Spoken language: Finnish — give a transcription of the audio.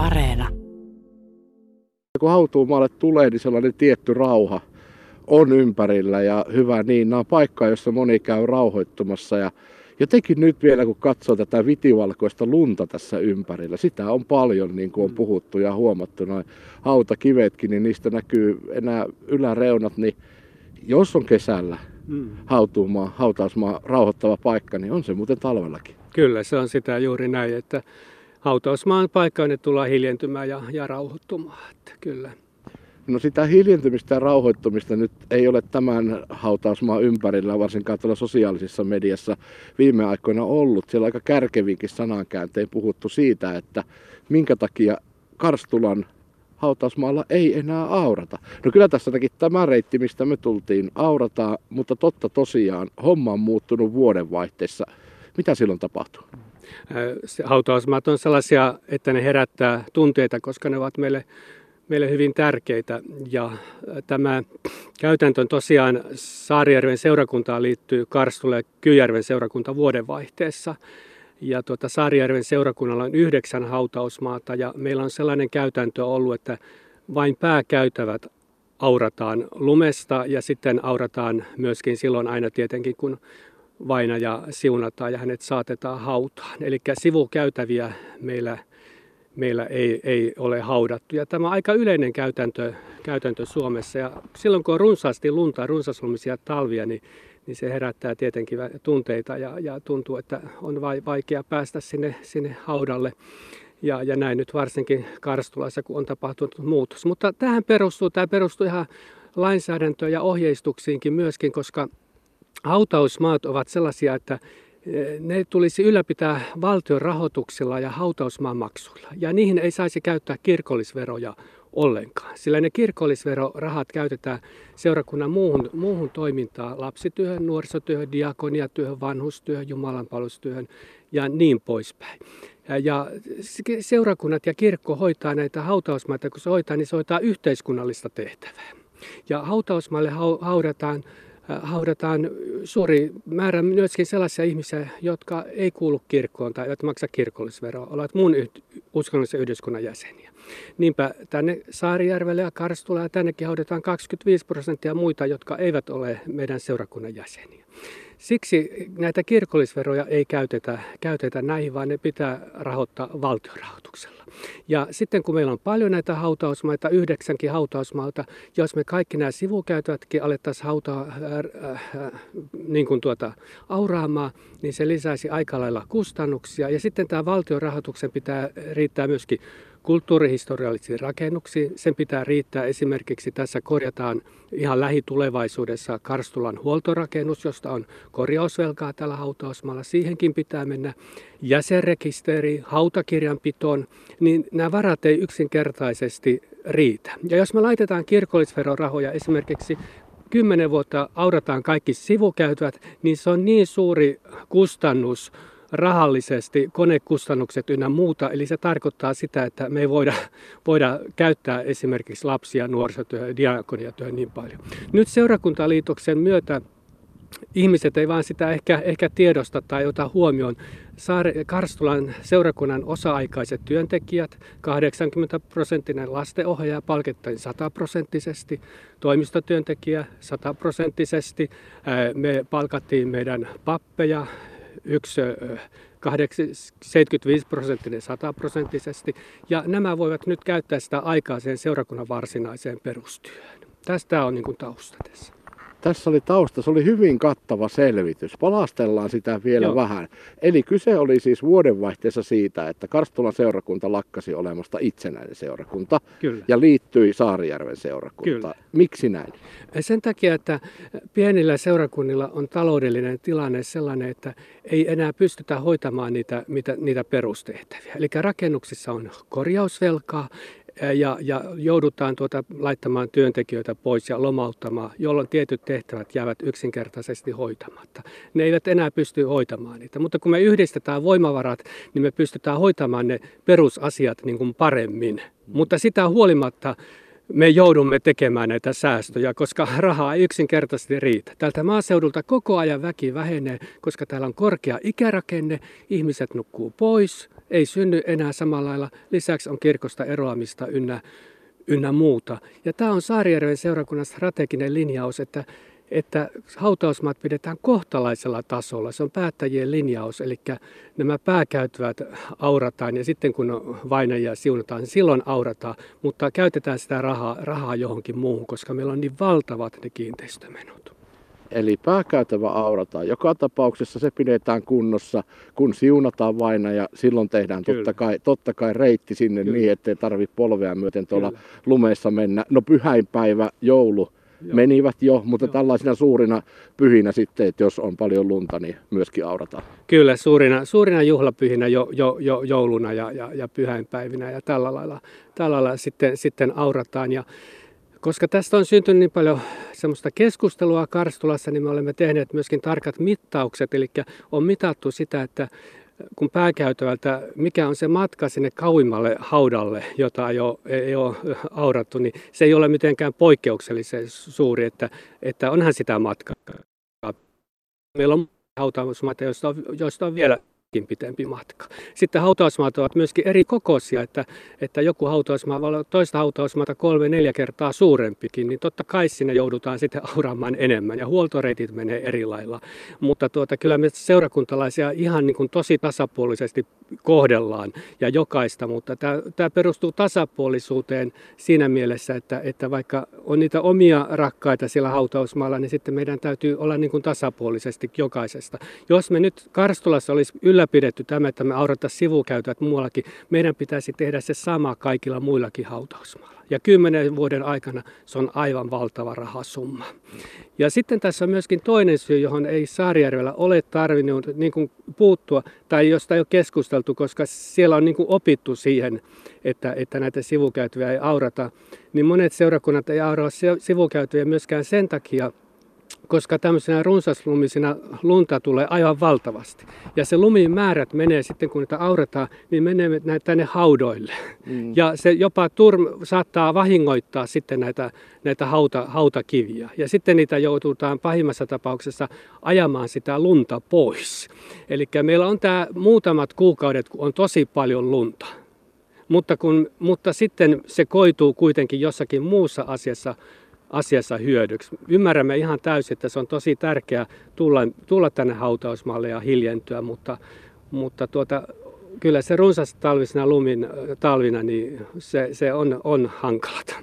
Areena. Kun hautuumaalle tulee, niin sellainen tietty rauha on ympärillä ja hyvä niin. Nämä on paikka, jossa moni käy rauhoittumassa ja jotenkin nyt vielä kun katsoo tätä vitivalkoista lunta tässä ympärillä, sitä on paljon niin kuin on puhuttu ja huomattu noin hautakivetkin, niin niistä näkyy enää yläreunat, niin jos on kesällä mm. hautuumaa, hautausmaa rauhoittava paikka, niin on se muuten talvellakin. Kyllä, se on sitä juuri näin, että hautausmaan paikka ne tullaan hiljentymään ja, ja rauhoittumaan. Että kyllä. No sitä hiljentymistä ja rauhoittumista nyt ei ole tämän hautausmaan ympärillä, varsinkaan tuolla sosiaalisessa mediassa viime aikoina ollut. Siellä aika kärkevinkin sanankääntein puhuttu siitä, että minkä takia Karstulan hautausmaalla ei enää aurata. No kyllä tässä ainakin tämä reitti, mistä me tultiin, aurataan, mutta totta tosiaan, homma on muuttunut vuodenvaihteessa. Mitä silloin tapahtuu? Hautausmaat on sellaisia, että ne herättää tunteita, koska ne ovat meille, meille hyvin tärkeitä. Ja tämä käytäntö on tosiaan Saarijärven seurakuntaan liittyy Karstulle ja Kyjärven seurakunta vuodenvaihteessa. Ja tuota, Saarijärven seurakunnalla on yhdeksän hautausmaata ja meillä on sellainen käytäntö ollut, että vain pääkäytävät aurataan lumesta ja sitten aurataan myöskin silloin aina tietenkin, kun vainaja siunataan ja hänet saatetaan hautaan. Eli sivukäytäviä meillä, meillä ei, ei ole haudattu. Ja tämä on aika yleinen käytäntö, käytäntö Suomessa. Ja silloin kun on runsaasti lunta, runsaslumisia talvia, niin, niin se herättää tietenkin tunteita ja, ja tuntuu, että on vaikea päästä sinne, sinne haudalle. Ja, ja näin nyt varsinkin Karstulassa, kun on tapahtunut muutos. Mutta tähän perustuu, tämä perustuu ihan lainsäädäntöön ja ohjeistuksiinkin myöskin, koska hautausmaat ovat sellaisia, että eh, ne tulisi ylläpitää valtion rahoituksella ja hautausmaan maksuilla. Ja niihin ei saisi käyttää kirkollisveroja ollenkaan, sillä ne kirkollisverorahat käytetään seurakunnan muuhun, muuhun toimintaan, lapsityöhön, nuorisotyöhön, diakoniatyöhön, vanhustyöhön, jumalanpalvelustyöhön ja niin poispäin. Ja seurakunnat ja kirkko hoitaa näitä hautausmaita, kun se hoitaa, niin se hoitaa yhteiskunnallista tehtävää. Ja hautausmaalle haudataan haudataan suuri määrä myöskin sellaisia ihmisiä, jotka ei kuulu kirkkoon tai eivät maksa kirkollisveroa, ovat mun uskonnollisen yhdyskunnan jäseniä. Niinpä tänne Saarijärvelle ja Karstula ja tännekin haudataan 25 prosenttia muita, jotka eivät ole meidän seurakunnan jäseniä. Siksi näitä kirkollisveroja ei käytetä, käytetä näihin, vaan ne pitää rahoittaa valtiorahoituksella. Ja sitten kun meillä on paljon näitä hautausmaita, yhdeksänkin hautausmaalta, jos me kaikki nämä sivukäytävätkin alettaisiin hautaa äh, äh, niin kuin tuota, auraamaan, niin se lisäisi aika lailla kustannuksia. Ja sitten tämä valtiorahoituksen pitää riittää myöskin kulttuurihistoriallisiin rakennuksiin. Sen pitää riittää esimerkiksi, tässä korjataan ihan lähitulevaisuudessa Karstulan huoltorakennus, josta on korjausvelkaa tällä hautausmaalla. Siihenkin pitää mennä jäsenrekisteri, hautakirjanpitoon, niin nämä varat ei yksinkertaisesti riitä. Ja jos me laitetaan kirkollisverorahoja esimerkiksi kymmenen vuotta aurataan kaikki sivukäytävät, niin se on niin suuri kustannus rahallisesti konekustannukset ynnä muuta. Eli se tarkoittaa sitä, että me ei voida, voida käyttää esimerkiksi lapsia nuorisotyöhön, diakoniatyöhön niin paljon. Nyt seurakuntaliitoksen myötä ihmiset ei vaan sitä ehkä, ehkä tiedosta tai ota huomioon. Saare, Karstulan seurakunnan osa-aikaiset työntekijät, 80 prosenttinen lastenohjaaja palkittain 100 prosenttisesti, toimistotyöntekijä 100 prosenttisesti. Me palkattiin meidän pappeja, yksi 75 prosenttinen 100 prosenttisesti. Ja nämä voivat nyt käyttää sitä aikaa seurakunnan varsinaiseen perustyöhön. Tästä on niin kuin tausta tässä. Tässä oli tausta, se oli hyvin kattava selvitys. Palastellaan sitä vielä Joo. vähän. Eli kyse oli siis vuodenvaihteessa siitä, että Karstulan seurakunta lakkasi olemasta itsenäinen seurakunta Kyllä. ja liittyi Saarijärven seurakuntaan. Miksi näin? Sen takia, että pienillä seurakunnilla on taloudellinen tilanne sellainen, että ei enää pystytä hoitamaan niitä, mitä, niitä perustehtäviä. Eli rakennuksissa on korjausvelkaa, ja, ja joudutaan tuota laittamaan työntekijöitä pois ja lomauttamaan, jolloin tietyt tehtävät jäävät yksinkertaisesti hoitamatta. Ne eivät enää pysty hoitamaan niitä, mutta kun me yhdistetään voimavarat, niin me pystytään hoitamaan ne perusasiat niin kuin paremmin. Mutta sitä huolimatta me joudumme tekemään näitä säästöjä, koska rahaa ei yksinkertaisesti riitä. Tältä maaseudulta koko ajan väki vähenee, koska täällä on korkea ikärakenne, ihmiset nukkuu pois, ei synny enää samalla lailla. Lisäksi on kirkosta eroamista ynnä, ynnä muuta. Ja tämä on Saarijärven seurakunnan strateginen linjaus, että että hautausmaat pidetään kohtalaisella tasolla. Se on päättäjien linjaus, eli nämä pääkäytävät aurataan ja sitten kun vainajia siunataan, niin silloin aurataan, mutta käytetään sitä rahaa, rahaa johonkin muuhun, koska meillä on niin valtavat ne kiinteistömenot. Eli pääkäytävä aurataan. Joka tapauksessa se pidetään kunnossa, kun siunataan vainaja. Silloin tehdään totta kai, totta kai reitti sinne Kyllä. niin, ettei tarvitse polvea myöten tuolla Kyllä. lumeessa mennä. No pyhäinpäivä, joulu, Joo. menivät jo, mutta Joo. tällaisina suurina pyhinä sitten, että jos on paljon lunta, niin myöskin aurataan. Kyllä, suurina, suurina juhlapyhinä jo, jo, jo, jouluna ja, ja, ja pyhäinpäivinä ja tällä lailla, tällä lailla sitten, sitten aurataan. Ja, koska tästä on syntynyt niin paljon semmoista keskustelua Karstulassa, niin me olemme tehneet myöskin tarkat mittaukset, eli on mitattu sitä, että kun pääkäytävältä, mikä on se matka sinne kauimmalle haudalle, jota ei ole, ei ole aurattu, niin se ei ole mitenkään poikkeuksellisen suuri, että, että onhan sitä matkaa. Meillä on hautaamusmaita, joista on, joista on vielä pitempi matka. Sitten hautausmaat ovat myöskin eri kokoisia, että, että joku hautausmaa voi olla toista hautausmaata kolme, neljä kertaa suurempikin, niin totta kai sinne joudutaan sitten auraamaan enemmän ja huoltoreitit menee eri lailla. Mutta tuota, kyllä me seurakuntalaisia ihan niin kuin tosi tasapuolisesti kohdellaan ja jokaista, mutta tämä, tämä perustuu tasapuolisuuteen siinä mielessä, että, että vaikka on niitä omia rakkaita siellä hautausmaalla, niin sitten meidän täytyy olla niin kuin tasapuolisesti jokaisesta. Jos me nyt Karstulassa olisi yllä ylläpidetty tämä, että me aurattaisiin sivukäytöt muuallakin. Meidän pitäisi tehdä se sama kaikilla muillakin hautausmailla. Ja kymmenen vuoden aikana se on aivan valtava rahasumma. Ja sitten tässä on myöskin toinen syy, johon ei Saarijärvellä ole tarvinnut niin kuin puuttua, tai josta ei ole keskusteltu, koska siellä on niin kuin opittu siihen, että, että näitä sivukäytöjä ei aurata. Niin monet seurakunnat ei auraa sivukäytöjä myöskään sen takia, koska tämmöisenä runsaslumisena lunta tulee aivan valtavasti. Ja se lumin määrät menee sitten, kun niitä aurataan, niin menee tänne haudoille. Mm. Ja se jopa turm, saattaa vahingoittaa sitten näitä, näitä hauta, hautakiviä. Ja sitten niitä joututaan pahimmassa tapauksessa ajamaan sitä lunta pois. Eli meillä on tämä muutamat kuukaudet, kun on tosi paljon lunta. Mutta, kun, mutta sitten se koituu kuitenkin jossakin muussa asiassa asiassa hyödyksi. Ymmärrämme ihan täysin, että se on tosi tärkeää tulla, tulla tänne hautausmaalle ja hiljentyä, mutta, mutta tuota, kyllä se runsas talvisena lumin talvina, niin se, se on, on hankalata.